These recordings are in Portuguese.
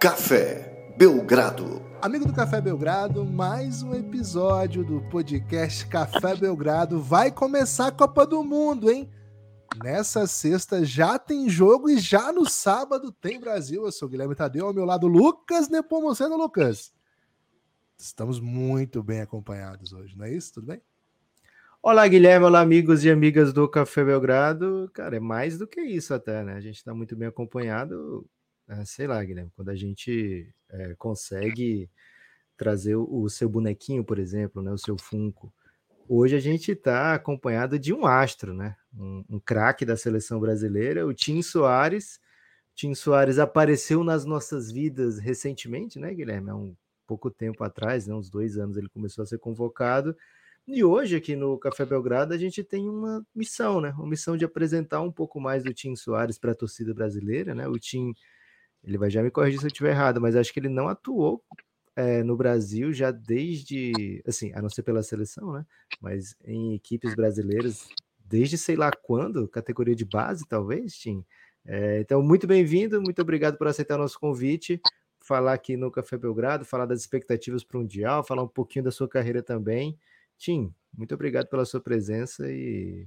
Café Belgrado. Amigo do Café Belgrado, mais um episódio do podcast Café Belgrado. Vai começar a Copa do Mundo, hein? Nessa sexta já tem jogo e já no sábado tem Brasil. Eu sou Guilherme Tadeu, ao meu lado Lucas Nepomuceno. Lucas, estamos muito bem acompanhados hoje, não é isso? Tudo bem? Olá, Guilherme, olá, amigos e amigas do Café Belgrado. Cara, é mais do que isso até, né? A gente está muito bem acompanhado. É, sei lá, Guilherme, quando a gente é, consegue trazer o, o, seu bonequinho, por exemplo, né? O seu Funko. Hoje a gente está acompanhado de um astro, né? Um, um craque da seleção brasileira, o Tim Soares. Tim Soares apareceu nas nossas vidas recentemente, né, Guilherme? Há um pouco tempo atrás, né? uns dois anos ele começou a ser convocado e hoje aqui no Café Belgrado a gente tem uma missão, né? Uma missão de apresentar um pouco mais do Tim Soares para a torcida brasileira, né? O Tim, ele vai já me corrigir se eu estiver errado, mas acho que ele não atuou é, no Brasil já desde, assim, a não ser pela seleção, né? Mas em equipes brasileiras desde sei lá quando, categoria de base, talvez, Tim. É, então, muito bem-vindo, muito obrigado por aceitar o nosso convite, falar aqui no Café Belgrado, falar das expectativas para o Mundial, falar um pouquinho da sua carreira também. Tim, muito obrigado pela sua presença e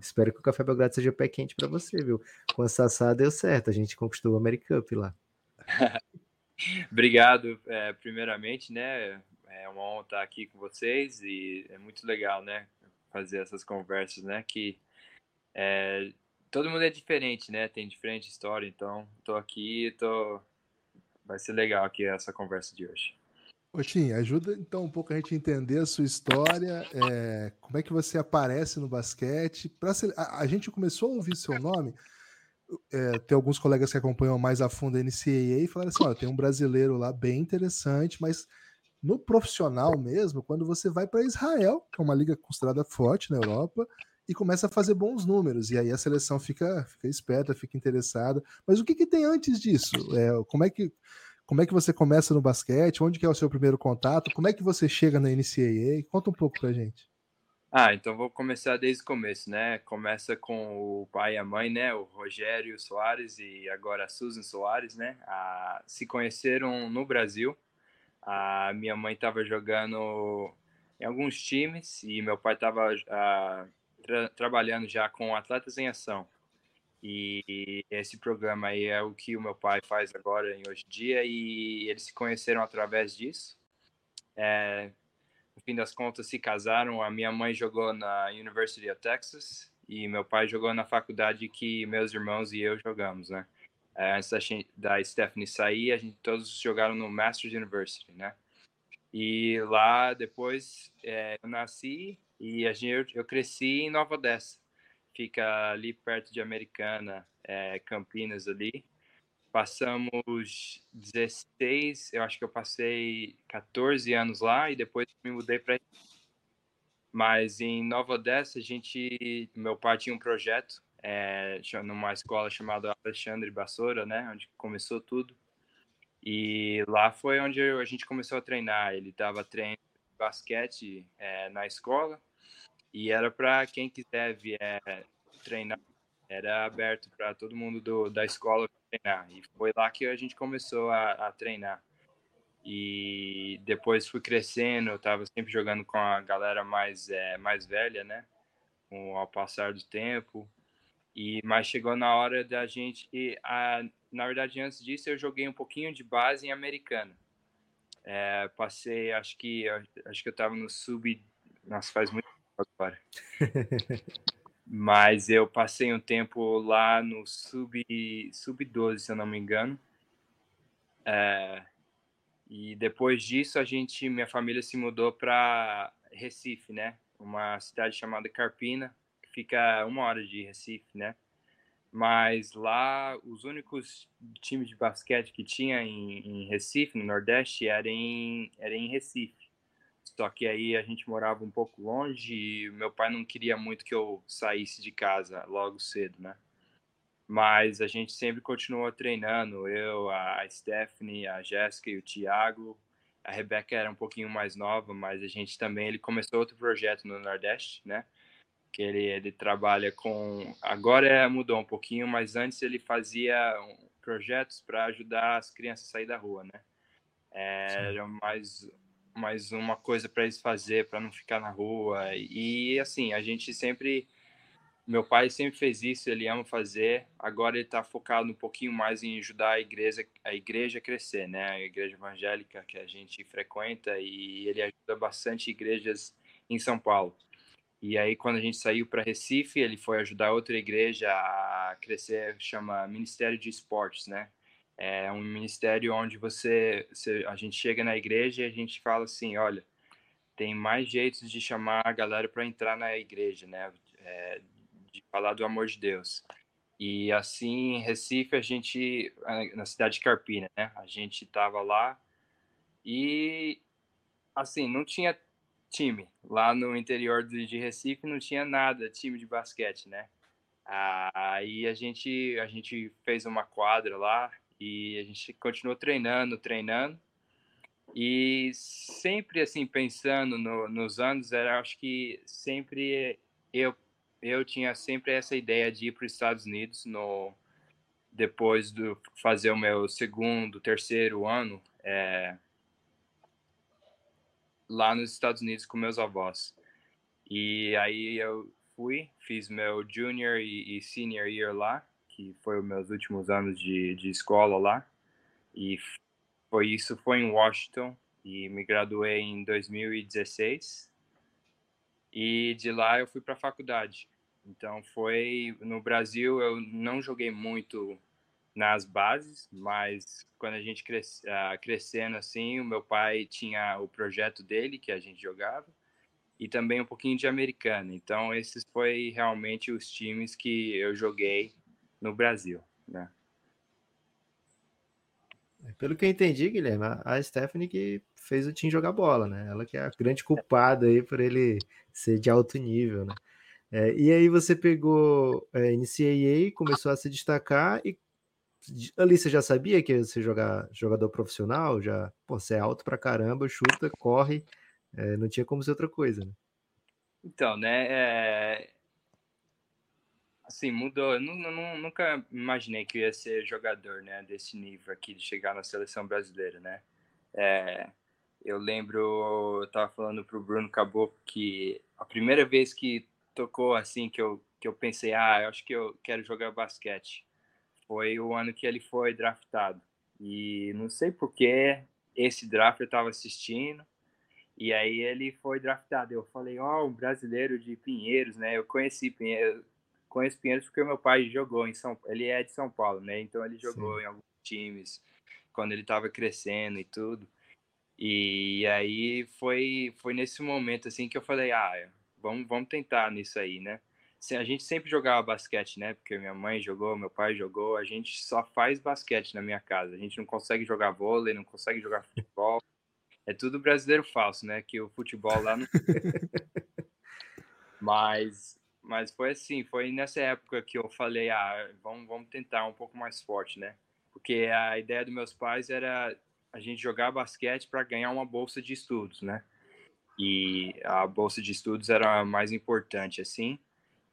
espero que o Café Belgrado seja pé quente para você, viu? Com a Sassá deu certo, a gente conquistou o Americup lá. obrigado, é, primeiramente, né? É uma honra estar aqui com vocês e é muito legal, né? Fazer essas conversas, né? Que é, todo mundo é diferente, né? Tem diferente história, então estou aqui, tô... vai ser legal aqui essa conversa de hoje. Oxim, ajuda então um pouco a gente entender a sua história, é, como é que você aparece no basquete. Pra, a, a, gente começou a ouvir seu nome, é, tem alguns colegas que acompanham mais a fundo a NCAA e falaram assim: olha, tem um brasileiro lá bem interessante, mas no profissional mesmo, quando você vai para Israel, que é uma liga considerada forte na Europa, e começa a fazer bons números, e aí a seleção fica, fica esperta, fica interessada. Mas o que, que tem antes disso? É, como é que como é que você começa no basquete? Onde que é o seu primeiro contato? Como é que você chega na NCAA? Conta um pouco pra gente. Ah, então vou começar desde o começo, né? Começa com o pai e a mãe, né? O Rogério Soares e agora a Susan Soares, né? Ah, se conheceram no Brasil. A minha mãe estava jogando em alguns times e meu pai estava ah, tra trabalhando já com atletas em ação. E esse programa aí é o que o meu pai faz agora, em hoje em dia, e eles se conheceram através disso. É, no fim das contas, se casaram. A minha mãe jogou na University of Texas e meu pai jogou na faculdade que meus irmãos e eu jogamos, né? É, antes da, da Stephanie sair, a gente todos jogaram no Masters University, né? E lá depois é, eu nasci e a gente, eu cresci em Nova Odessa fica ali perto de Americana, é, Campinas ali. Passamos 16, eu acho que eu passei 14 anos lá e depois me mudei para mas em Nova Odessa, a gente, meu pai tinha um projeto é, numa escola chamada Alexandre Bassoura, né, onde começou tudo. E lá foi onde a gente começou a treinar. Ele estava treinando basquete é, na escola e era para quem quiser vier treinar, era aberto para todo mundo do, da escola treinar. E foi lá que a gente começou a, a treinar. E depois fui crescendo, eu tava sempre jogando com a galera mais, é, mais velha, né? Com, ao passar do tempo. E, mas chegou na hora da gente. E, a, na verdade, antes disso, eu joguei um pouquinho de base em americano. É, passei, acho que acho que eu tava no sub. Nossa, faz muito agora. Mas eu passei um tempo lá no sub, sub 12, se eu não me engano. É, e depois disso a gente, minha família se mudou para Recife, né? Uma cidade chamada Carpina, que fica uma hora de Recife, né? Mas lá os únicos times de basquete que tinha em, em Recife, no Nordeste, era em, era em Recife. Só que aí a gente morava um pouco longe e meu pai não queria muito que eu saísse de casa logo cedo, né? Mas a gente sempre continuou treinando, eu, a Stephanie, a Jéssica e o Thiago. A Rebeca era um pouquinho mais nova, mas a gente também, ele começou outro projeto no Nordeste, né? Que ele, ele trabalha com, agora mudou um pouquinho, mas antes ele fazia projetos para ajudar as crianças a sair da rua, né? Era mais mais uma coisa para eles fazer para não ficar na rua. E assim a gente sempre meu pai sempre fez isso ele ama fazer. Agora ele está focado um pouquinho mais em ajudar a igreja a igreja a crescer né? A igreja evangélica que a gente frequenta e ele ajuda bastante igrejas em São Paulo. E aí, quando a gente saiu para Recife, ele foi ajudar outra igreja a crescer, chama Ministério de Esportes, né? É um ministério onde você, você, a gente chega na igreja e a gente fala assim, olha, tem mais jeitos de chamar a galera para entrar na igreja, né? É, de falar do amor de Deus. E assim, em Recife, a gente, na cidade de Carpina, né? A gente tava lá e, assim, não tinha time. Lá no interior de Recife não tinha nada, time de basquete, né? Aí a gente, a gente fez uma quadra lá e a gente continuou treinando, treinando. E sempre assim, pensando no, nos anos, era, acho que sempre eu, eu tinha sempre essa ideia de ir para os Estados Unidos no, depois de fazer o meu segundo, terceiro ano. É, lá nos Estados Unidos com meus avós. E aí eu fui, fiz meu junior e, e senior year lá, que foi os meus últimos anos de, de escola lá. E foi isso foi em Washington e me graduei em 2016. E de lá eu fui para a faculdade. Então foi no Brasil eu não joguei muito nas bases, mas quando a gente cres, uh, crescendo assim, o meu pai tinha o projeto dele que a gente jogava e também um pouquinho de americana. Então esses foi realmente os times que eu joguei no Brasil, né? É, pelo que eu entendi, Guilherme, a Stephanie que fez o time jogar bola, né? Ela que é a grande culpada aí por ele ser de alto nível, né? É, e aí você pegou é, NCAA, começou a se destacar e ali você já sabia que você jogar jogador profissional, já, pô, você é alto pra caramba, chuta, corre, é, não tinha como ser outra coisa, né? Então, né, é... assim, mudou, eu nunca imaginei que eu ia ser jogador, né, desse nível aqui, de chegar na seleção brasileira, né, é... eu lembro, eu tava falando pro Bruno Caboclo que a primeira vez que tocou, assim, que eu, que eu pensei, ah, eu acho que eu quero jogar basquete, foi o ano que ele foi draftado. E não sei por que esse draft eu estava assistindo. E aí ele foi draftado. Eu falei, ó, oh, um brasileiro de Pinheiros, né? Eu conheci Pinheiros, conheço Pinheiros porque meu pai jogou em São Ele é de São Paulo, né? Então ele jogou Sim. em alguns times quando ele estava crescendo e tudo. E aí foi foi nesse momento assim que eu falei, ah, vamos vamos tentar nisso aí, né? a gente sempre jogava basquete, né? Porque minha mãe jogou, meu pai jogou, a gente só faz basquete na minha casa. A gente não consegue jogar vôlei, não consegue jogar futebol. É tudo brasileiro falso, né? Que o futebol lá não. mas, mas foi assim, foi nessa época que eu falei, ah, vamos, vamos tentar um pouco mais forte, né? Porque a ideia dos meus pais era a gente jogar basquete para ganhar uma bolsa de estudos, né? E a bolsa de estudos era a mais importante, assim.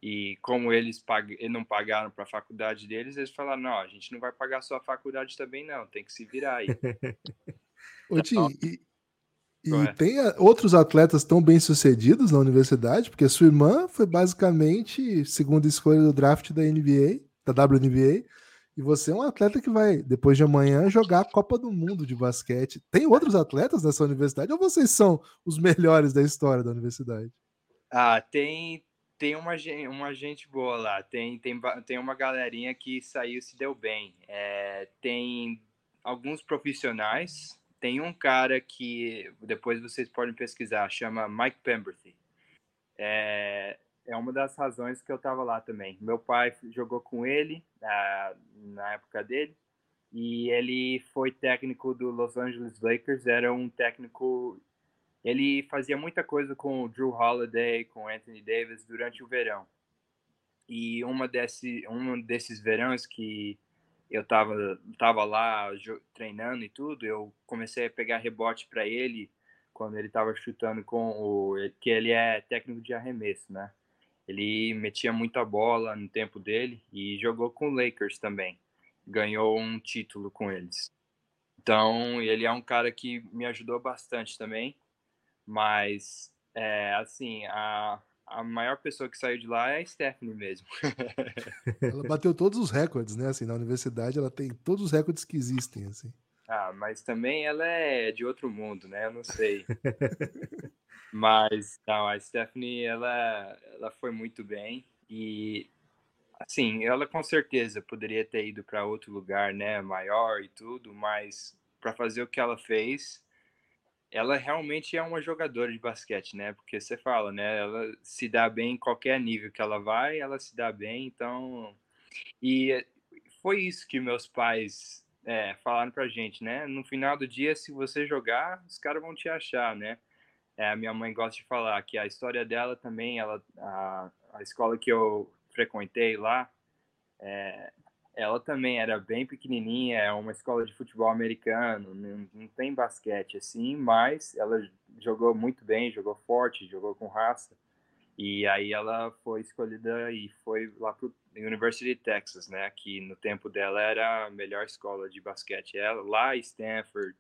E como eles pag... não pagaram para a faculdade deles, eles falaram: não, a gente não vai pagar sua faculdade também, não, tem que se virar aí. Ô, Tim, então, e, tem outros atletas tão bem sucedidos na universidade, porque sua irmã foi basicamente segunda escolha do draft da NBA, da WNBA, e você é um atleta que vai, depois de amanhã, jogar a Copa do Mundo de basquete. Tem outros atletas nessa universidade ou vocês são os melhores da história da universidade? Ah, tem, tem uma, uma gente boa lá, tem, tem, tem uma galerinha que saiu se deu bem. É, tem alguns profissionais, tem um cara que depois vocês podem pesquisar, chama Mike Pemberthy. É, é uma das razões que eu estava lá também. Meu pai jogou com ele na, na época dele e ele foi técnico do Los Angeles Lakers, era um técnico ele fazia muita coisa com o Drew Holiday, com Anthony Davis durante o verão. E uma desse, um desses verões que eu tava, tava lá treinando e tudo, eu comecei a pegar rebote para ele quando ele estava chutando com o que ele é técnico de arremesso, né? Ele metia muita bola no tempo dele e jogou com o Lakers também. ganhou um título com eles. Então, ele é um cara que me ajudou bastante também, mas, é, assim, a, a maior pessoa que saiu de lá é a Stephanie mesmo. ela bateu todos os recordes, né? Assim, na universidade ela tem todos os recordes que existem, assim. Ah, mas também ela é de outro mundo, né? Eu não sei. mas, não, a Stephanie, ela, ela foi muito bem e, assim, ela com certeza poderia ter ido para outro lugar, né? Maior e tudo, mas para fazer o que ela fez, ela realmente é uma jogadora de basquete, né? Porque você fala, né? Ela se dá bem em qualquer nível que ela vai, ela se dá bem, então. E foi isso que meus pais é, falaram pra gente, né? No final do dia, se você jogar, os caras vão te achar, né? É, a minha mãe gosta de falar que a história dela também, ela, a, a escola que eu frequentei lá, é, ela também era bem pequenininha, é uma escola de futebol americano, não, não, tem basquete assim, mas ela jogou muito bem, jogou forte, jogou com raça. E aí ela foi escolhida e foi lá para University of Texas, né? Que no tempo dela era a melhor escola de basquete. Ela lá Stanford,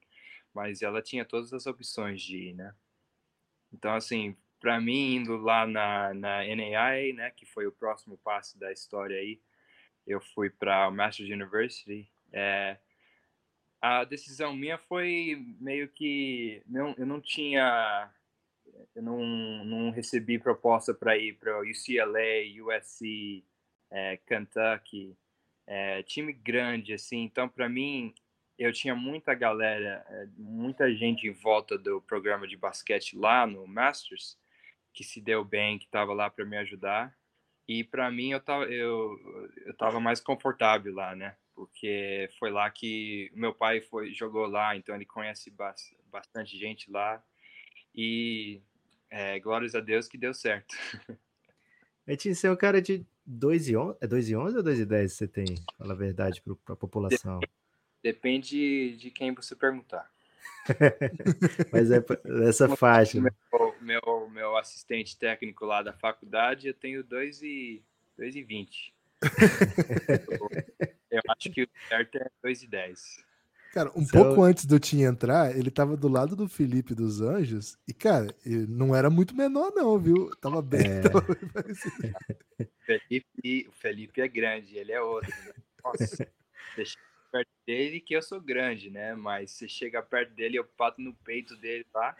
mas ela tinha todas as opções de ir, né? Então assim, para mim indo lá na na NAIA, né? Que foi o próximo passo da história aí eu fui para o Masters University, é, a decisão minha foi meio que não, eu não tinha eu não, não recebi proposta para ir para UCLA, USC, é, Kentucky, é, time grande assim. Então para mim eu tinha muita galera, é, muita gente em volta do programa de basquete lá no Masters que se deu bem, que estava lá para me ajudar. E para mim eu tava, eu, eu tava mais confortável lá, né? Porque foi lá que meu pai foi jogou lá, então ele conhece bastante gente lá. E é, glórias a Deus que deu certo. Etinho, você é um cara de 2 e 11, é 2 e 11 ou 2 e 10 você tem? Fala a verdade para a população. Depende de quem você perguntar. Mas é essa faixa. Meu, meu, meu, assistente técnico lá da faculdade, eu tenho 2 e, 2 e 20. eu acho que o certo é 2 e 10. Cara, um pouco antes do Tim entrar, ele tava do lado do Felipe dos Anjos e, cara, não era muito menor não, viu? Tava bem... É. Tava bem Felipe, o Felipe é grande, ele é outro. Né? Nossa, deixa perto dele que eu sou grande, né? Mas você chega perto dele, eu pato no peito dele lá.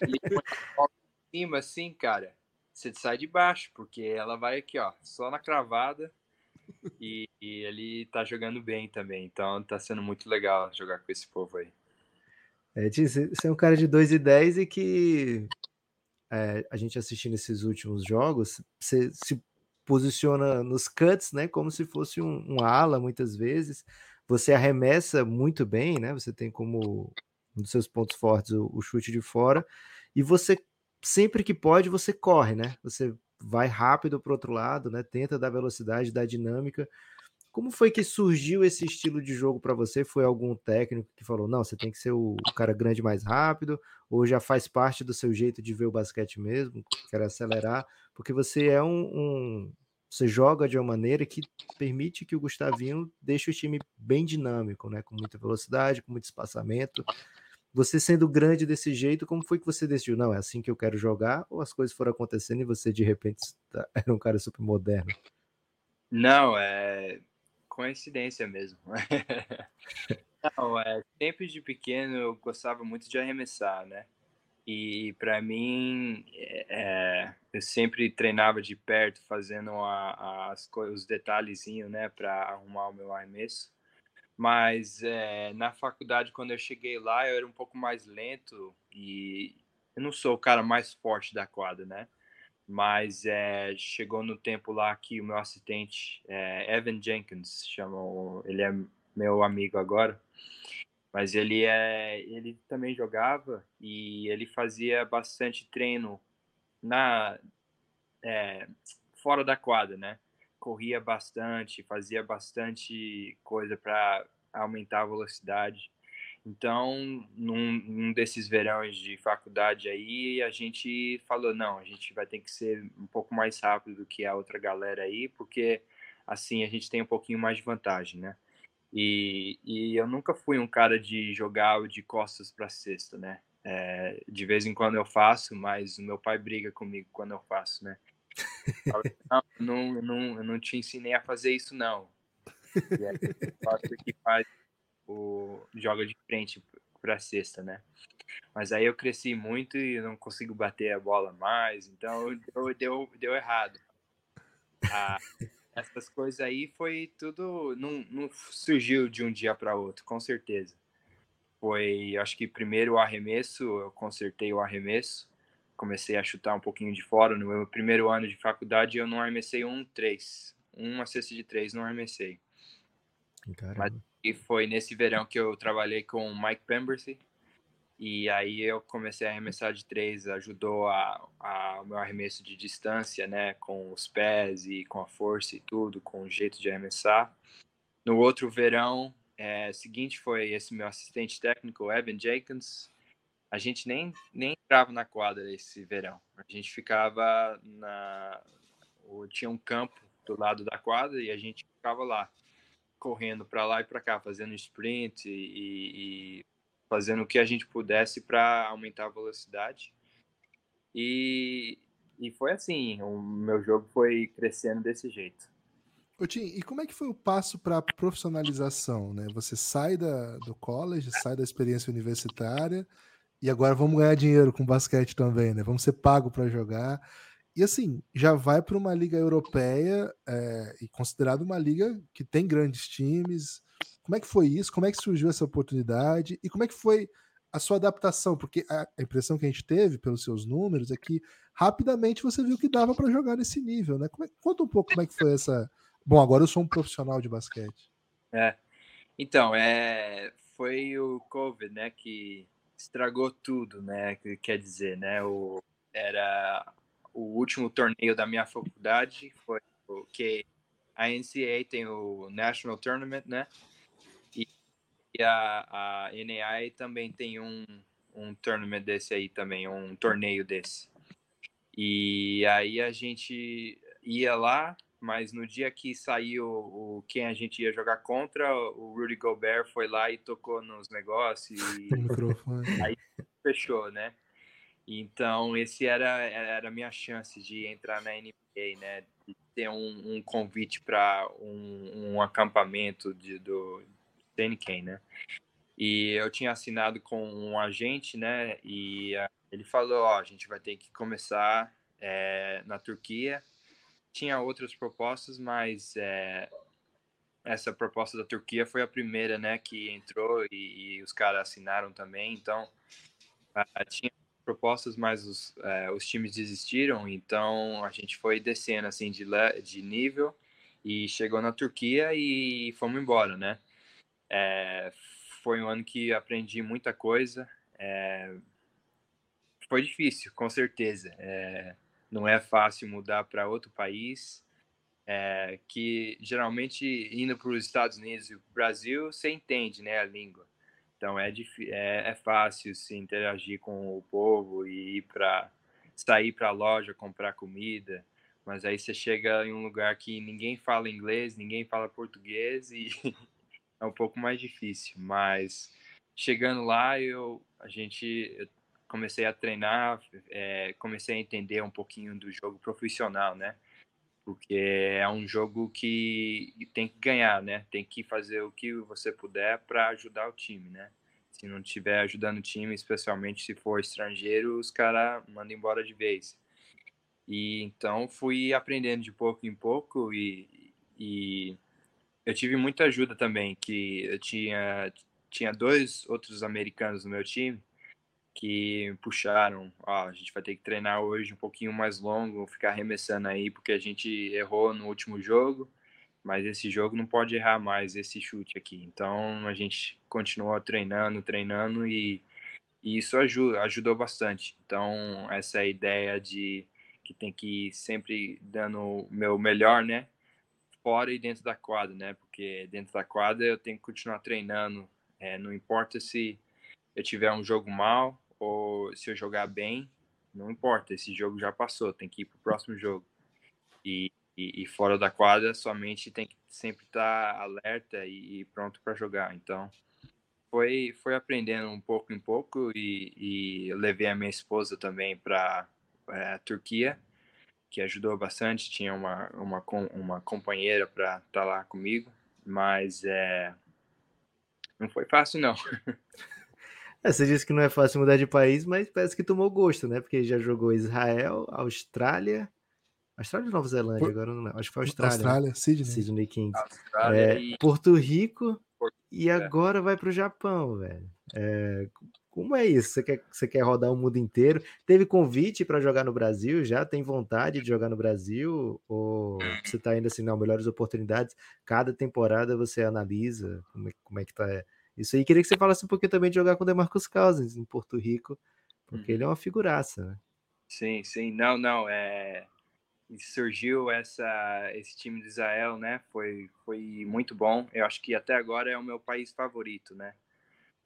ele põe em cima assim, cara. Você sai de baixo, porque ela vai aqui, ó, só na cravada. E, e ele tá jogando bem também. Então tá sendo muito legal jogar com esse povo aí. É, você é um cara de 2 e 10 e que é, a gente assistindo esses últimos jogos, você se posiciona nos cuts, né? Como se fosse um, um ala, muitas vezes. Você arremessa muito bem, né? Você tem como um dos seus pontos fortes o, o chute de fora. E você, sempre que pode, você corre, né? Você vai rápido para o outro lado, né? Tenta dar velocidade, dar dinâmica. Como foi que surgiu esse estilo de jogo para você? Foi algum técnico que falou: não, você tem que ser o cara grande mais rápido? Ou já faz parte do seu jeito de ver o basquete mesmo? Quer acelerar? Porque você é um, um, Você joga de uma maneira que permite que o Gustavinho deixe o time bem dinâmico, né? Com muita velocidade, com muito espaçamento. Você sendo grande desse jeito, como foi que você decidiu? Não, é assim que eu quero jogar? Ou as coisas foram acontecendo e você de repente era um cara super moderno? Não, é coincidência mesmo. Não, é, sempre de pequeno eu gostava muito de arremessar, né? E para mim, é, é, eu sempre treinava de perto, fazendo a, as os detalhezinhos, né, para arrumar o meu arremesso. Mas é, na faculdade, quando eu cheguei lá, eu era um pouco mais lento e eu não sou o cara mais forte da quadra, né? Mas é, chegou no tempo lá que o meu assistente, é, Evan Jenkins, chamou, ele é meu amigo agora, mas ele é, ele também jogava e ele fazia bastante treino na é, fora da quadra, né? Corria bastante, fazia bastante coisa para aumentar a velocidade. Então, num, num, desses verões de faculdade aí, a gente falou, não, a gente vai ter que ser um pouco mais rápido do que a outra galera aí, porque assim a gente tem um pouquinho mais de vantagem, né? E, e eu nunca fui um cara de jogar de costas para cesta, né? É, de vez em quando eu faço, mas o meu pai briga comigo quando eu faço, né? não, não, não, eu não te ensinei a fazer isso, não. E aí, que faz o joga de frente para cesta, né? Mas aí eu cresci muito e não consigo bater a bola mais, então deu, deu, deu errado. Ah, essas coisas aí foi tudo. Não, não surgiu de um dia para outro, com certeza. Foi, acho que primeiro o arremesso, eu consertei o arremesso, comecei a chutar um pouquinho de fora. No meu primeiro ano de faculdade, eu não arremessei um três, uma cesta de três, não arremessei. Caramba. Mas, e foi nesse verão que eu trabalhei com o Mike Pembercy, e aí eu comecei a arremessar de três, ajudou a, a, o meu arremesso de distância, né, com os pés e com a força e tudo, com o jeito de arremessar. No outro verão, é, seguinte foi esse meu assistente técnico, Evan Jenkins. A gente nem, nem entrava na quadra esse verão. A gente ficava na... Tinha um campo do lado da quadra e a gente ficava lá, correndo para lá e para cá, fazendo sprint e, e fazendo o que a gente pudesse para aumentar a velocidade. E, e foi assim, o meu jogo foi crescendo desse jeito. Ô Tim, e como é que foi o passo para a profissionalização? Né? Você sai da, do college, sai da experiência universitária e agora vamos ganhar dinheiro com basquete também, né? Vamos ser pago para jogar. E assim, já vai para uma liga europeia é, e considerada uma liga que tem grandes times, como é que foi isso? Como é que surgiu essa oportunidade? E como é que foi a sua adaptação? Porque a impressão que a gente teve pelos seus números é que rapidamente você viu que dava para jogar nesse nível, né? É, conta um pouco como é que foi essa. Bom, agora eu sou um profissional de basquete. É. Então, é, foi o Covid, né, que estragou tudo, né? Que quer dizer, né? O, era o último torneio da minha faculdade, foi o que a NCAA tem o National Tournament, né? E a, a NAI também tem um, um tournament desse aí também, um torneio desse. E aí a gente ia lá, mas no dia que saiu o, quem a gente ia jogar contra, o Rudy Gobert foi lá e tocou nos negócios e aí fechou, né? Então esse era era a minha chance de entrar na NBA, né? De ter um, um convite para um, um acampamento de, do Heineken, né? E eu tinha assinado com um agente, né? E uh, ele falou, ó, a gente vai ter que começar é, na Turquia. Tinha outras propostas, mas é, essa proposta da Turquia foi a primeira, né, que entrou e, e os caras assinaram também. Então, uh, tinha propostas, mas os, uh, os times desistiram. Então, a gente foi descendo assim de, de nível e chegou na Turquia e fomos embora, né? É, foi um ano que aprendi muita coisa. É, foi difícil, com certeza. É, não é fácil mudar para outro país. É, que geralmente indo para os Estados Unidos e o Brasil você entende né a língua então é, é, é fácil se interagir com o povo e ir para sair para a loja comprar comida mas aí você chega em um lugar que ninguém fala inglês ninguém fala português e é um pouco mais difícil, mas chegando lá eu a gente eu comecei a treinar, é, comecei a entender um pouquinho do jogo profissional, né? Porque é um jogo que tem que ganhar, né? Tem que fazer o que você puder para ajudar o time, né? Se não estiver ajudando o time, especialmente se for estrangeiro, os caras mandam embora de vez. E então fui aprendendo de pouco em pouco e, e eu tive muita ajuda também, que eu tinha, tinha dois outros americanos no meu time que puxaram, a gente vai ter que treinar hoje um pouquinho mais longo, ficar arremessando aí, porque a gente errou no último jogo, mas esse jogo não pode errar mais esse chute aqui. Então a gente continuou treinando, treinando e, e isso ajuda, ajudou bastante. Então essa ideia de que tem que ir sempre dando o meu melhor, né? fora e dentro da quadra, né? Porque dentro da quadra eu tenho que continuar treinando. É, não importa se eu tiver um jogo mal ou se eu jogar bem, não importa. Esse jogo já passou, tem que ir pro próximo jogo. E, e, e, fora da quadra, sua mente tem que sempre estar tá alerta e, e pronto para jogar. Então, foi, foi aprendendo um pouco em pouco e, e levei a minha esposa também para é, a Turquia, que ajudou bastante. Tinha uma, uma, uma companheira para estar tá lá comigo, mas é, não foi fácil, não. É, você disse que não é fácil mudar de país, mas parece que tomou gosto, né? Porque já jogou Israel, Austrália. Austrália ou Nova Zelândia? Por... Agora não lembro. Acho que foi Austrália. Austrália, Sydney. Sydney Kings. É, e... Porto Rico e é. agora vai para o Japão, velho. É, como é isso? Você quer, você quer rodar o mundo inteiro? Teve convite para jogar no Brasil? Já tem vontade de jogar no Brasil? Ou você está ainda assim, não, melhores oportunidades? Cada temporada você analisa como é, como é que tá isso aí. Queria que você falasse um pouquinho também de jogar com o Demarcus Cousins em Porto Rico, porque ele é uma figuraça, né? Sim, sim. Não, não, é surgiu essa esse time de Israel, né? Foi foi muito bom. Eu acho que até agora é o meu país favorito, né?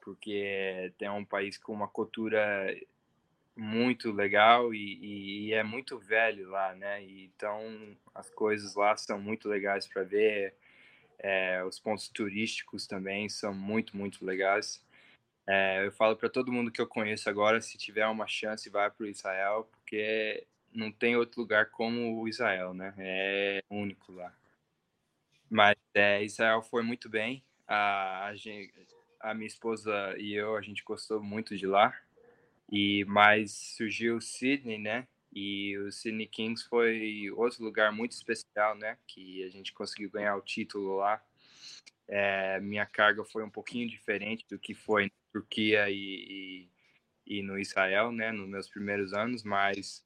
Porque tem um país com uma cultura muito legal e, e é muito velho lá, né? Então as coisas lá são muito legais para ver. É, os pontos turísticos também são muito muito legais. É, eu falo para todo mundo que eu conheço agora, se tiver uma chance, vai para Israel, porque não tem outro lugar como o Israel, né? É único lá. Mas é, Israel foi muito bem. A, a, a, minha esposa e eu, a gente gostou muito de lá. E mais surgiu o Sydney, né? E o Sydney Kings foi outro lugar muito especial, né? Que a gente conseguiu ganhar o título lá. É, minha carga foi um pouquinho diferente do que foi na Turquia e, e, e no Israel, né? Nos meus primeiros anos, mas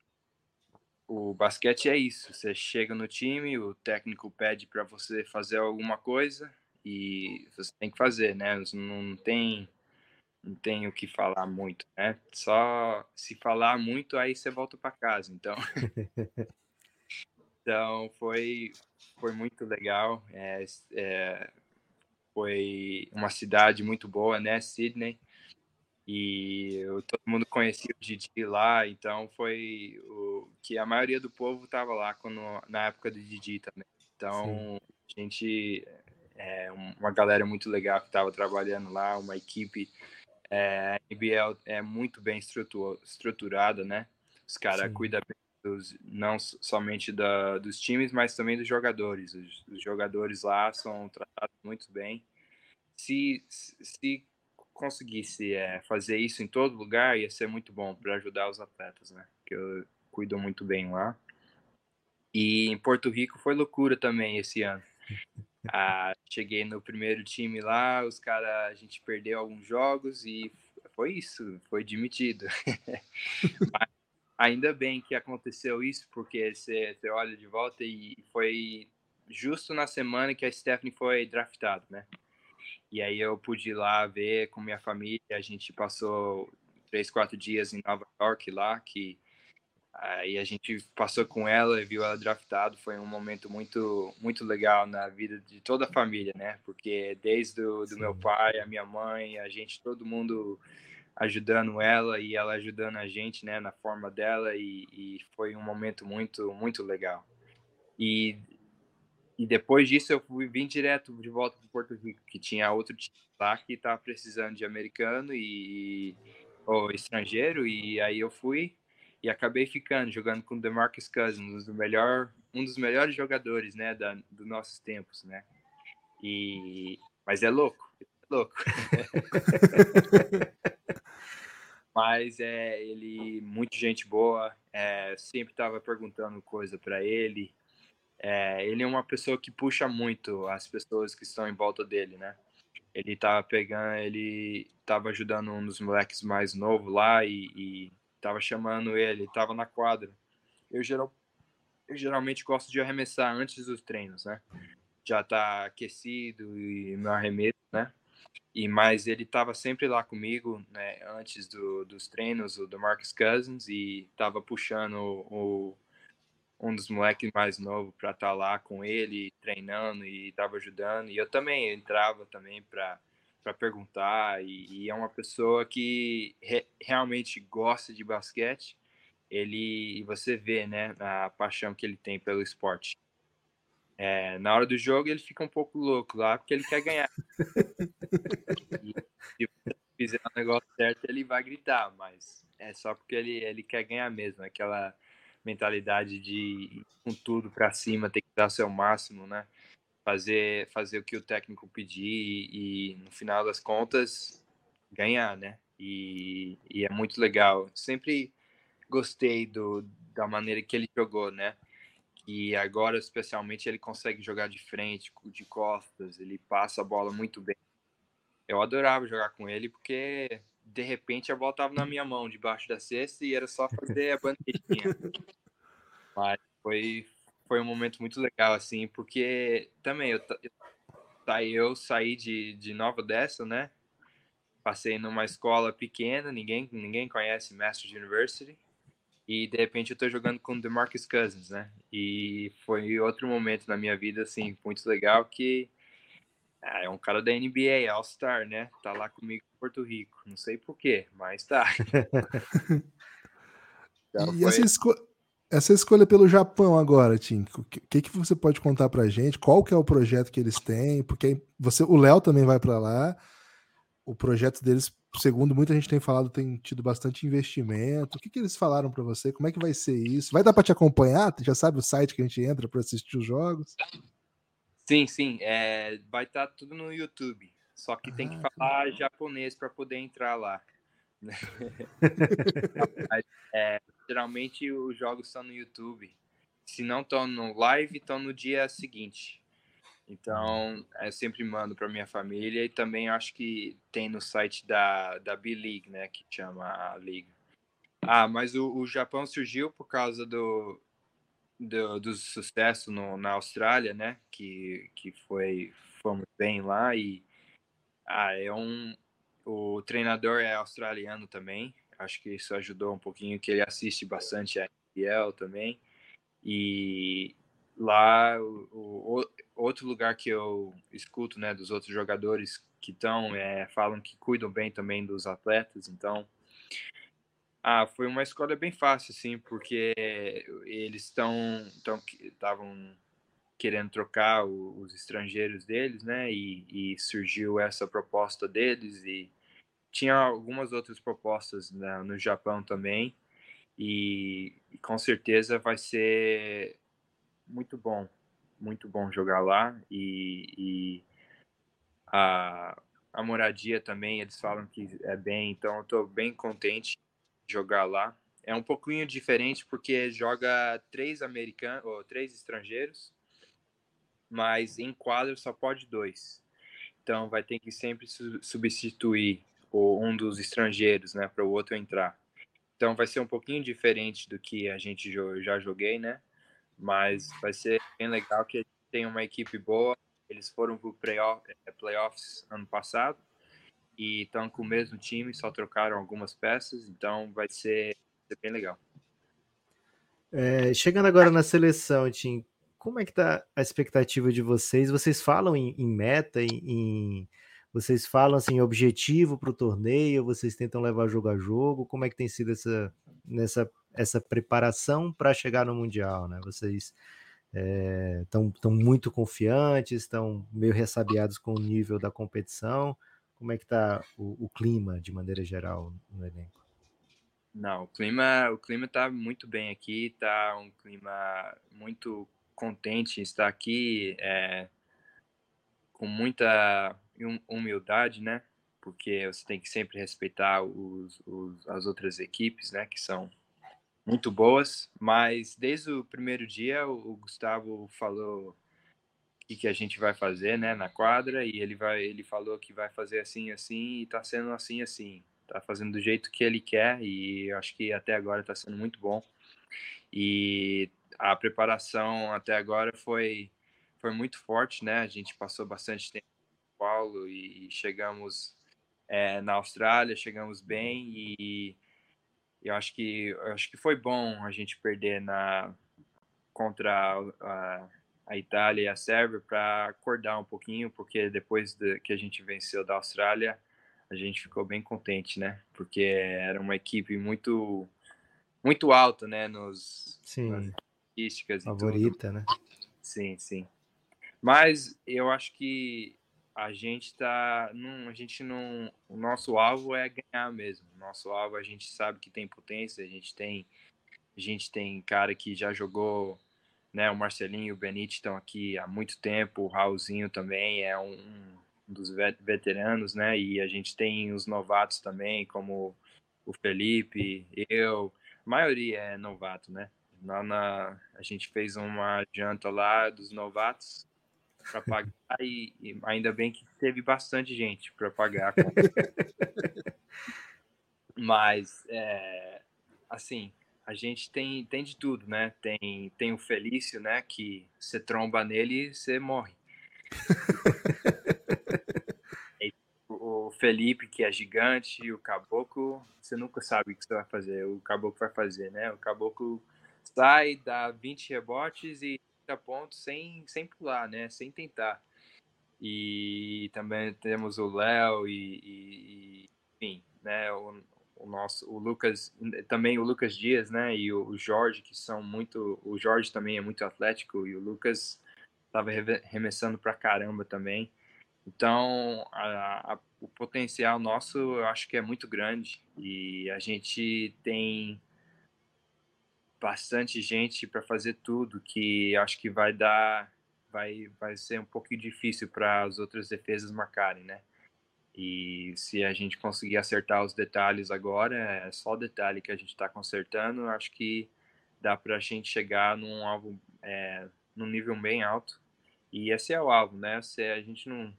o basquete é isso. Você chega no time, o técnico pede para você fazer alguma coisa e você tem que fazer, né? Não tem não tem o que falar muito, né? Só se falar muito aí você volta para casa. Então, então foi foi muito legal. É, é, foi uma cidade muito boa, né? Sydney. E eu, todo mundo conhecia o Didi lá, então foi o que a maioria do povo estava lá quando, na época do Didi também. Então, Sim. a gente é uma galera muito legal que estava trabalhando lá, uma equipe. É, a NBL é muito bem estruturada, né? Os caras cuidam dos, não somente da, dos times, mas também dos jogadores. Os, os jogadores lá são tratados muito bem. Se, se conseguisse é, fazer isso em todo lugar, ia ser muito bom para ajudar os atletas, né? Que eu cuido muito bem lá. E em Porto Rico foi loucura também esse ano. Ah, cheguei no primeiro time lá, os caras, a gente perdeu alguns jogos e foi isso, foi demitido. Mas ainda bem que aconteceu isso, porque você, olha de volta e foi justo na semana que a Stephanie foi draftada, né? E aí eu pude ir lá ver com minha família. A gente passou três, quatro dias em Nova York lá, que aí a gente passou com ela e viu ela draftado. Foi um momento muito, muito legal na vida de toda a família, né? Porque desde o do meu pai, a minha mãe, a gente, todo mundo ajudando ela e ela ajudando a gente, né, na forma dela e, e foi um momento muito, muito legal. E e depois disso eu fui vim direto de volta para Porto Rico, que tinha outro time lá que estava precisando de americano e ou estrangeiro e aí eu fui e acabei ficando jogando com o DeMarcus Cousins, o melhor, um dos melhores jogadores, né, da dos nossos tempos, né? E mas é louco, é louco. mas é ele muito gente boa, é, sempre estava perguntando coisa para ele é, ele é uma pessoa que puxa muito as pessoas que estão em volta dele, né? Ele tava pegando, ele tava ajudando um dos moleques mais novos lá e, e tava chamando ele, tava na quadra. Eu, geral, eu geralmente gosto de arremessar antes dos treinos, né? Já tá aquecido e meu arremesso, né? E mas ele tava sempre lá comigo, né? Antes do, dos treinos, o do Marcus Cousins e tava puxando o, um dos moleques mais novos para estar tá lá com ele, treinando e estava ajudando. E eu também entrava também para para perguntar e, e, é uma pessoa que re, realmente gosta de basquete. Ele você vê, né, a paixão que ele tem pelo esporte. É, na hora do jogo ele fica um pouco louco lá, porque ele quer ganhar. e se fizer o negócio certo, ele vai gritar, mas é só porque ele, ele quer ganhar mesmo, aquela mentalidade de ir com tudo para cima, ter que dar seu máximo, né? Fazer, fazer o que o técnico pedir e, e no final das contas ganhar, né? E, e é muito legal. Sempre gostei do, da maneira que ele jogou, né? E agora, especialmente, ele consegue jogar de frente, de costas, ele passa a bola muito bem. Eu adorava jogar com ele porque, de repente, a bola estava na minha mão, debaixo da cesta, e era só fazer a bandejinha. Mas foi, foi um momento muito legal, assim, porque também eu, eu, eu saí de, de Nova Odessa, né? Passei numa escola pequena, ninguém, ninguém conhece Masters University e de repente eu tô jogando com DeMarcus Cousins, né? E foi outro momento na minha vida, assim, muito legal que ah, é um cara da NBA, All-Star, né? Tá lá comigo em Porto Rico. Não sei porquê, mas tá. então, e foi... essa, esco... essa escolha pelo Japão agora, Tim, o que, que você pode contar pra gente? Qual que é o projeto que eles têm? Porque você, o Léo também vai para lá. O projeto deles segundo muita gente tem falado, tem tido bastante investimento. O que, que eles falaram para você? Como é que vai ser isso? Vai dar para te acompanhar? Tu já sabe o site que a gente entra para assistir os jogos? Sim, sim. É, vai estar tá tudo no YouTube. Só que ah, tem que ah, falar que... japonês para poder entrar lá. é, geralmente os jogos estão no YouTube. Se não estão no live, estão no dia seguinte. Então, é, sempre mando para minha família e também acho que tem no site da, da B-League, né, que chama a liga. Ah, mas o, o Japão surgiu por causa do, do, do sucesso no, na Austrália, né, que, que foi, fomos bem lá e ah, é um, o treinador é australiano também, acho que isso ajudou um pouquinho, que ele assiste bastante a NBL também, e lá o, o, outro lugar que eu escuto né dos outros jogadores que estão é, falam que cuidam bem também dos atletas então ah foi uma escolha bem fácil assim porque eles estão estavam querendo trocar o, os estrangeiros deles né e, e, surgiu essa proposta deles e tinha algumas outras propostas né, no Japão também e, com certeza vai ser muito bom, muito bom jogar lá e, e a, a moradia também, eles falam que é bem, então eu estou bem contente de jogar lá. É um pouquinho diferente porque joga três americanos ou três estrangeiros, mas em quadro só pode dois. Então vai ter que sempre substituir um dos estrangeiros, né, para o outro entrar. Então vai ser um pouquinho diferente do que a gente já joguei, né? Mas vai ser bem legal que tem uma equipe boa. Eles foram para playoff, é, playoffs ano passado e estão com o mesmo time, só trocaram algumas peças, então vai ser, vai ser bem legal. É, chegando agora na seleção, Tim, como é que tá a expectativa de vocês? Vocês falam em, em meta, em, em, vocês falam assim objetivo para o torneio? Vocês tentam levar jogo a jogo? Como é que tem sido essa nessa essa preparação para chegar no Mundial, né? Vocês estão é, muito confiantes, estão meio ressabiados com o nível da competição. Como é que está o, o, clima de maneira geral no elenco? Não, o clima o clima está muito bem aqui, está um clima muito contente estar aqui, é, com muita humildade, né? Porque você tem que sempre respeitar os, os, as outras equipes, né? Que são muito boas, mas desde o primeiro dia o Gustavo falou o que, a gente vai fazer, né, na quadra e ele vai, ele falou que vai fazer assim, assim e tá sendo assim, assim, tá fazendo do jeito que ele quer e acho que até agora tá sendo muito bom e a preparação até agora foi foi muito forte, né? A gente passou bastante tempo Paulo e chegamos é, na Austrália, chegamos bem e eu acho que eu acho que foi bom a gente perder na contra a, a Itália e a Sérvia para acordar um pouquinho, porque depois de, que a gente venceu da Austrália, a gente ficou bem contente, né? Porque era uma equipe muito muito alta, né, nos sim. estatísticas favorita, né? Sim, sim. Mas eu acho que a gente tá. Não, a gente não. O nosso alvo é ganhar mesmo. Nosso alvo a gente sabe que tem potência, a gente tem. A gente tem cara que já jogou, né? O Marcelinho o Benite estão aqui há muito tempo, o Raulzinho também é um, um dos veteranos, né? E a gente tem os novatos também, como o Felipe, eu, a maioria é novato, né? Lá na, a gente fez uma janta lá dos novatos para pagar e, e, ainda bem que teve bastante gente para pagar. Mas, é, assim, a gente tem, tem de tudo, né? Tem, tem o Felício, né? Que você tromba nele e você morre. o Felipe, que é gigante, o Caboclo, você nunca sabe o que você vai fazer. O Caboclo vai fazer, né? O Caboclo sai, dá 20 rebotes e 30 pontos sem, sem pular, né? Sem tentar. E também temos o Léo e, e, enfim, né? O, o, nosso, o Lucas, também o Lucas Dias, né? E o, o Jorge, que são muito. O Jorge também é muito atlético e o Lucas estava remessando pra caramba também. Então, a, a, o potencial nosso eu acho que é muito grande e a gente tem bastante gente para fazer tudo que acho que vai dar vai vai ser um pouquinho difícil para as outras defesas marcarem, né? E se a gente conseguir acertar os detalhes agora, é só o detalhe que a gente está consertando, acho que dá para a gente chegar num alvo, é, num nível bem alto. E esse é o alvo, né? Se a gente não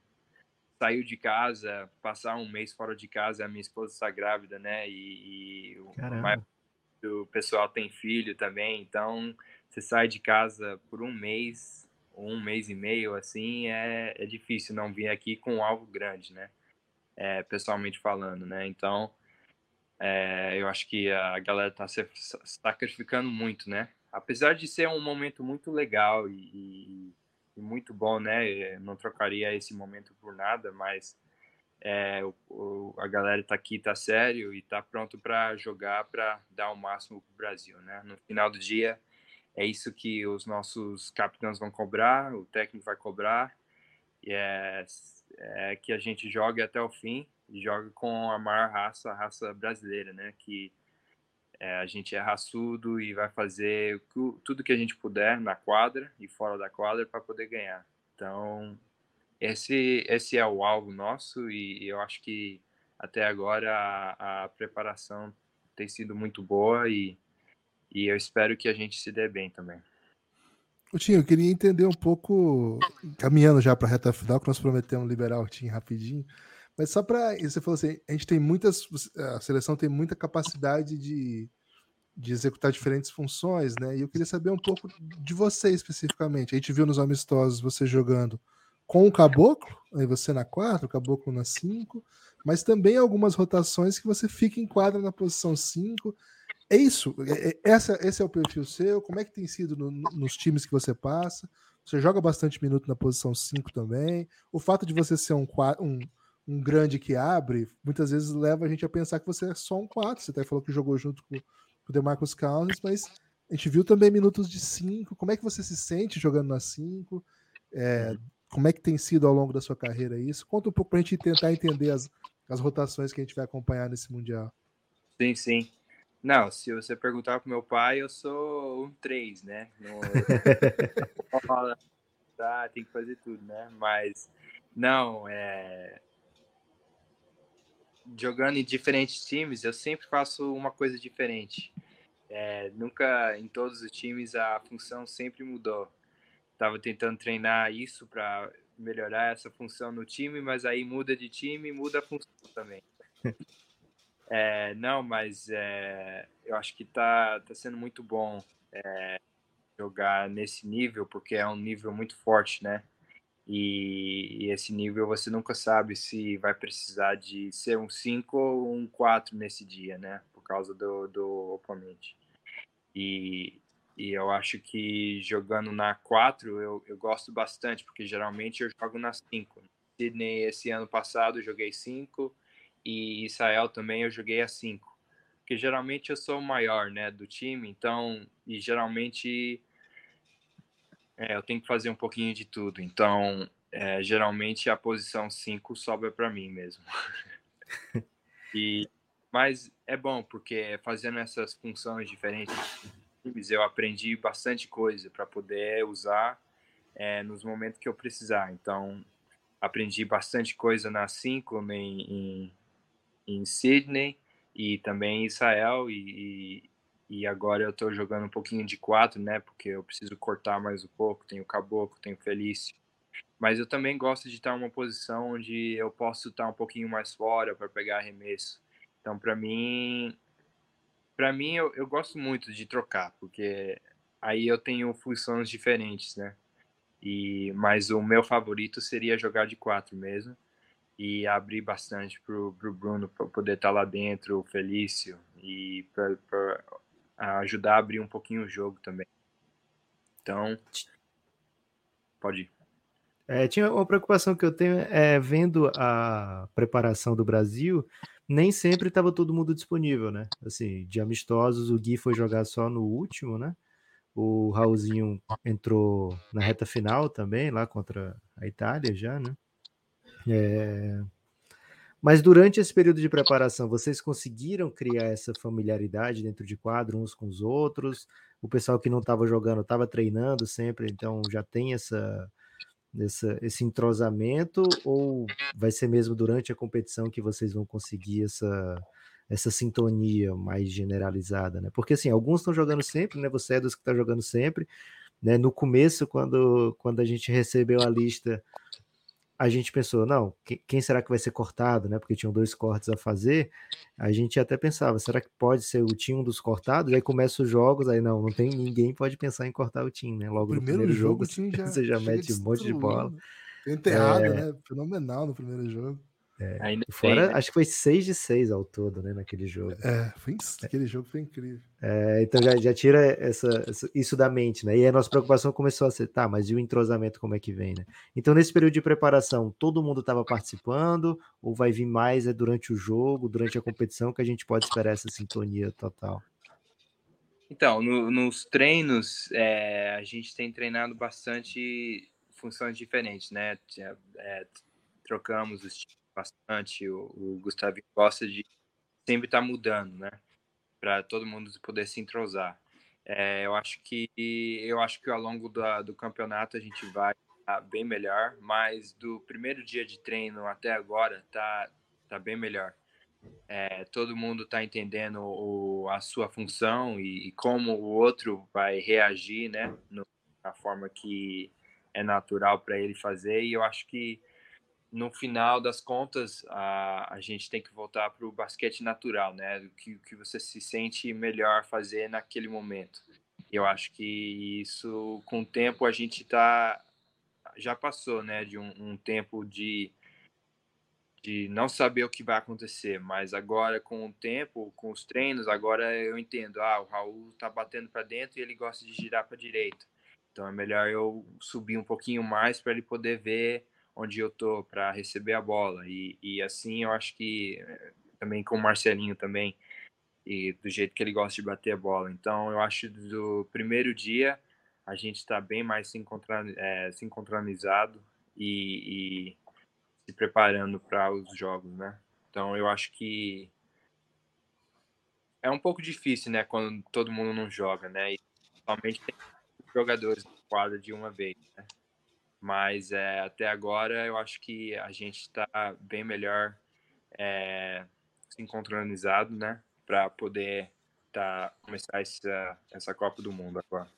saiu de casa, passar um mês fora de casa, a minha esposa está grávida, né? E, e o, o pessoal tem filho também, então você sai de casa por um mês, um mês e meio, assim, é, é difícil não vir aqui com algo grande, né? É, pessoalmente falando, né? Então, é, eu acho que a galera está se sacrificando muito, né? Apesar de ser um momento muito legal e, e muito bom, né? Eu não trocaria esse momento por nada, mas é, o, o, a galera tá aqui, tá sério e tá pronto para jogar, para dar o máximo pro Brasil, né? No final do dia, é isso que os nossos capitães vão cobrar, o técnico vai cobrar, e é, é que a gente jogue até o fim, jogue com a maior raça, a raça brasileira, né? Que é, a gente é raçudo e vai fazer tudo que a gente puder na quadra e fora da quadra para poder ganhar. Então, esse, esse é o alvo nosso e, eu acho que até agora a, a, preparação tem sido muito boa e, e eu espero que a gente se dê bem também. O Tinho, eu queria entender um pouco, caminhando já para a reta final, que nós prometemos liberar o Tinho rapidinho, mas só para. Você falou assim: a gente tem muitas. A seleção tem muita capacidade de, de executar diferentes funções, né? E eu queria saber um pouco de você especificamente. A gente viu nos amistosos você jogando com o caboclo, aí você na 4, o caboclo na 5, mas também algumas rotações que você fica em quadra na posição 5. É isso? É, é, essa, esse é o perfil seu? Como é que tem sido no, nos times que você passa? Você joga bastante minuto na posição 5 também. O fato de você ser um, um, um grande que abre, muitas vezes leva a gente a pensar que você é só um 4. Você até falou que jogou junto com, o DeMarcus Cousins, mas a gente viu também minutos de 5. Como é que você se sente jogando na 5? É, como é que tem sido ao longo da sua carreira isso? Conta um pouco para a gente tentar entender as, as rotações que a gente vai acompanhar nesse Mundial. Sim, sim. Não, se você perguntar pro meu pai, eu sou um 3, né? No... tá, tem que fazer tudo, né? Mas, não, é jogando em diferentes times, eu sempre faço uma coisa diferente. É, nunca em todos os times a função sempre mudou. Tava tentando treinar isso para melhorar essa função no time, mas aí muda de time, muda a função também. É, não, mas é, eu acho que tá, tá sendo muito bom é, jogar nesse nível, porque é um nível muito forte, né? E, e, esse nível você nunca sabe se vai precisar de ser um 5 ou um 4 nesse dia, né? Por causa do, do oponente. E, e eu acho que jogando na 4 eu, eu gosto bastante, porque geralmente eu jogo na 5. Sydney esse ano passado eu joguei 5 e Israel também eu joguei a 5. Porque geralmente eu sou o maior, né, do time, então, e geralmente É, eu tenho que fazer um pouquinho de tudo. Então, é, geralmente a posição 5 sobra para mim mesmo. e, mas é bom, porque fazendo essas funções diferentes, eu aprendi bastante coisa para poder usar é, nos momentos que eu precisar. Então, aprendi bastante coisa na 5 em, em, em Sydney e também em Israel e, e, e agora eu estou jogando um pouquinho de 4, né? Porque eu preciso cortar mais um pouco. Tenho Caboclo, tenho Felício. Mas eu também gosto de estar em uma posição onde eu posso estar um pouquinho mais fora para pegar arremesso. Então, para mim, para mim eu, eu gosto muito de trocar, porque aí eu tenho funções diferentes, né? E, mas o meu favorito seria jogar de quatro mesmo e abrir bastante pro, pro Bruno para poder estar tá lá dentro, o Felício e para ajudar a abrir um pouquinho o jogo também. Então, pode ir. É, tinha uma preocupação que eu tenho é vendo a preparação do Brasil, nem sempre estava todo mundo disponível, né? Assim, de amistosos, o Gui foi jogar só no último, né? O Raulzinho entrou na reta final também, lá contra a Itália já, né? É... Mas durante esse período de preparação, vocês conseguiram criar essa familiaridade dentro de quadro uns com os outros? O pessoal que não estava jogando estava treinando sempre, então já tem essa, essa, esse entrosamento? Ou vai ser mesmo durante a competição que vocês vão conseguir essa, essa sintonia mais generalizada, né? Porque assim, alguns estão jogando sempre, né? Você é dos que está jogando sempre, né? No começo, quando, quando a gente recebeu a lista, a gente pensou, não, quem será que vai ser cortado, né? Porque tinham dois cortes a fazer. A gente até pensava, será que pode ser o time dos cortados? Aí começa os jogos, aí não, não tem ninguém pode pensar em cortar o time, né? Logo primeiro no primeiro jogo, jogo já, você já mete um monte de bola. Enterrado, é... né? Fenomenal no primeiro jogo. É, Ainda fora, tem, né? acho que foi 6 de 6 ao todo, né, naquele jogo. É, foi, aquele jogo foi incrível. É, então já, já tira essa, essa, isso da mente, né? E a nossa preocupação começou a ser, tá, mas e o entrosamento como é que vem, né? Então, nesse período de preparação, todo mundo estava participando, ou vai vir mais é durante o jogo, durante a competição, que a gente pode esperar essa sintonia total? Então, no, nos treinos, é, a gente tem treinado bastante funções diferentes, né? É, trocamos os bastante. O, o Gustavo gosta de sempre estar tá mudando, né? Para todo mundo poder se entrosar. É, eu acho que eu acho que ao longo do, campeonato a gente vai bem melhor, mas do primeiro dia de treino até agora tá tá bem melhor. É, todo mundo está entendendo o, a sua função e, e, como o outro vai reagir, né, no, na forma que é natural para ele fazer. E eu acho que no final das contas, a, a gente tem que voltar para o basquete natural, né? O que, que você se sente melhor fazer naquele momento. Eu acho que isso, com o tempo, a gente tá já passou, né? De um, um tempo de de não saber o que vai acontecer, mas agora com o tempo, com os treinos, agora eu entendo, ah, o Raul tá batendo para dentro e ele gosta de girar para direita. Então é melhor eu subir um pouquinho mais para ele poder ver onde eu tô para receber a bola. E, e assim eu acho que eh, também com o Marcelinho também, e do jeito que ele gosta de bater a bola. Então eu acho do primeiro dia a gente está bem mais é, sincronizado e, e se preparando para os jogos, né? Então eu acho que é um pouco difícil, né, quando todo mundo não joga, né? E somente tem jogadores na quadra de uma vez, né? Mas é, até agora eu acho que a gente está bem melhor é, sincronizado, né? Para poder tá, começar essa, essa Copa do Mundo agora.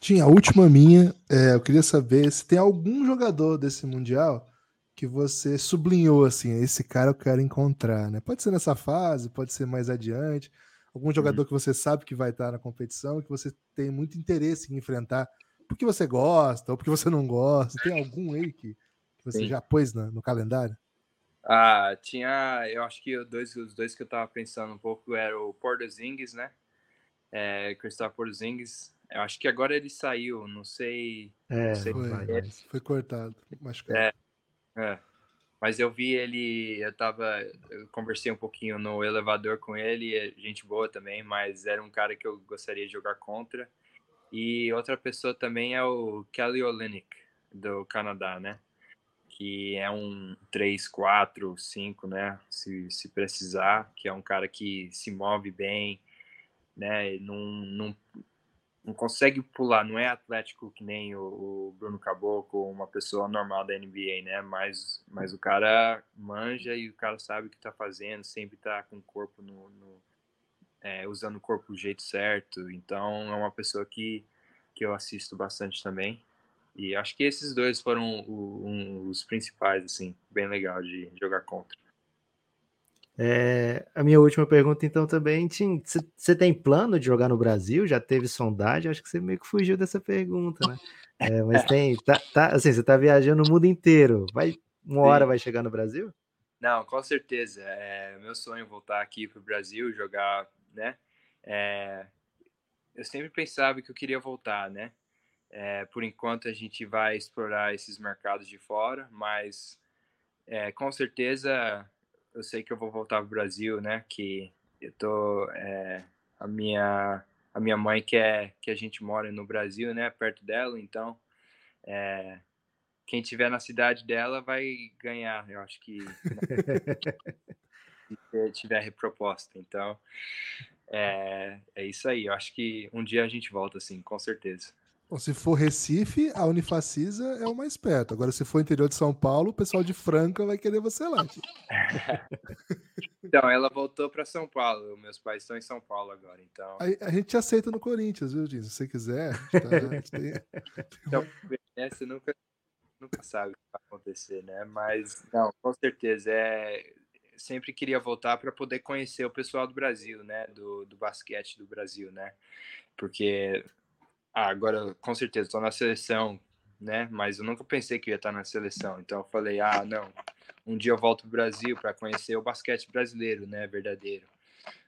Tinha a última minha. É, eu queria saber se tem algum jogador desse Mundial que você sublinhou assim, esse cara eu quero encontrar, né? Pode ser nessa fase, pode ser mais adiante. Algum jogador uhum. que você sabe que vai estar na competição, que você tem muito interesse em enfrentar porque você gosta ou porque você não gosta? Tem algum aí que, que você Sim. já pôs no, no calendário? Ah, tinha, eu acho que dois, os dois que eu tava pensando um pouco era o Porzingis, né? É, Christopher Porzingis. Eu acho que agora ele saiu, não sei. É, não sei foi, foi cortado, machucado. É, é. Mas eu vi ele, eu tava, eu conversei um pouquinho no elevador com ele, é gente boa também, mas era um cara que eu gostaria de jogar contra. E outra pessoa também é o Kelly Olynyk, do Canadá, né? Que é um 3, 4, 5, né? Se, se precisar, que é um cara que se move bem, né? Não, não, não consegue pular, não é atlético que nem o, o Bruno Caboclo, uma pessoa normal da NBA, né? Mas, mas o cara manja e o cara sabe o que tá fazendo, sempre tá com o corpo no, no é, usando o corpo do jeito certo. Então é uma pessoa que, que eu assisto bastante também. E acho que esses dois foram o, um, os principais, assim, bem legal de jogar contra. É, a minha última pergunta, então, também, Tim, você tem plano de jogar no Brasil? Já teve sondagem? Acho que você meio que fugiu dessa pergunta, né? É, mas tem, tá, tá, assim, você tá viajando o mundo inteiro. Vai, uma hora Sim. vai chegar no Brasil? Não, com certeza. É meu sonho voltar aqui para o Brasil, jogar, né? É, eu sempre pensava que eu queria voltar, né? É, por enquanto a gente vai explorar esses mercados de fora, mas é, com certeza eu sei que eu vou voltar para o Brasil, né? Que eu tô é, a minha a minha mãe quer que a gente mora no Brasil, né? Perto dela, então é, quem tiver na cidade dela vai ganhar. Eu acho que se tiver reproposta. Então é, é isso aí. Eu acho que um dia a gente volta, assim, com certeza. Bom, se for Recife, a Unifacisa é o mais perto. Agora, se for interior de São Paulo, o pessoal de Franca vai querer você lá. então, ela voltou para São Paulo. Meus pais estão em São Paulo agora. Então, a, a gente aceita no Corinthians, viu, Jim? Se você quiser. Tá, tem... então, você nunca, nunca sabe o que vai acontecer, né? Mas, não, com certeza. É, sempre queria voltar para poder conhecer o pessoal do Brasil, né? Do, do basquete do Brasil, né? Porque ah, agora com certeza estou na seleção, né? Mas eu nunca pensei que ia estar na seleção. Então eu falei, ah, não, um dia eu volto para o Brasil para conhecer o basquete brasileiro, né? Verdadeiro.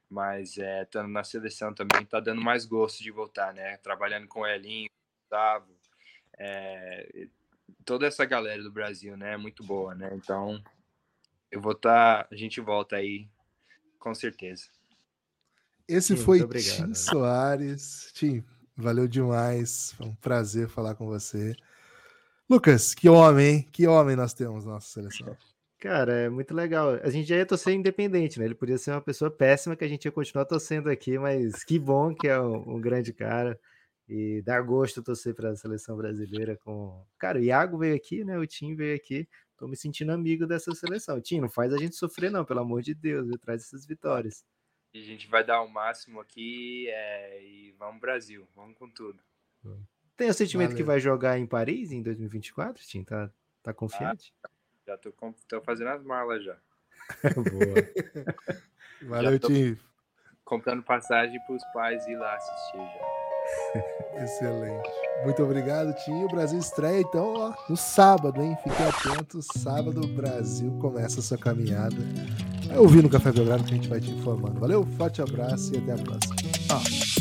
Mas é, estando na seleção também está dando mais gosto de voltar, né? Trabalhando com o Elinho, Gustavo, é, toda essa galera do Brasil, né? Muito boa, né? Então eu vou estar, tá, a gente volta aí, com certeza. Esse Sim, foi Tim Soares. Tim, Valeu demais. Foi um prazer falar com você. Lucas, que homem, hein? Que homem nós temos na nossa seleção. Cara, é muito legal. A gente já ia torcer independente, né? Ele podia ser uma pessoa péssima que a gente ia continuar torcendo aqui, mas que bom que é um, um grande cara. E dá gosto torcer para a seleção brasileira com. Cara, o Iago veio aqui, né? O Tim veio aqui. Tô me sentindo amigo dessa seleção. Tim, não faz a gente sofrer, não, pelo amor de Deus, viu? traz essas vitórias. E a gente vai dar o máximo aqui é, e vamos Brasil, vamos com tudo. Tem o sentimento Valeu. que vai jogar em Paris em 2024, Tim? Tá, tá confiante? Ah, já tô, tô fazendo as malas já. Boa. Valeu, Tim. Comprando passagem para os pais ir lá assistir já. Excelente. Muito obrigado, Tim. O Brasil estreia, então, ó, no sábado, hein? Fique atento. Sábado, o Brasil começa a sua caminhada é ouvir no Café Belgrado que a gente vai te informando. Valeu, forte abraço e até a próxima. Ah.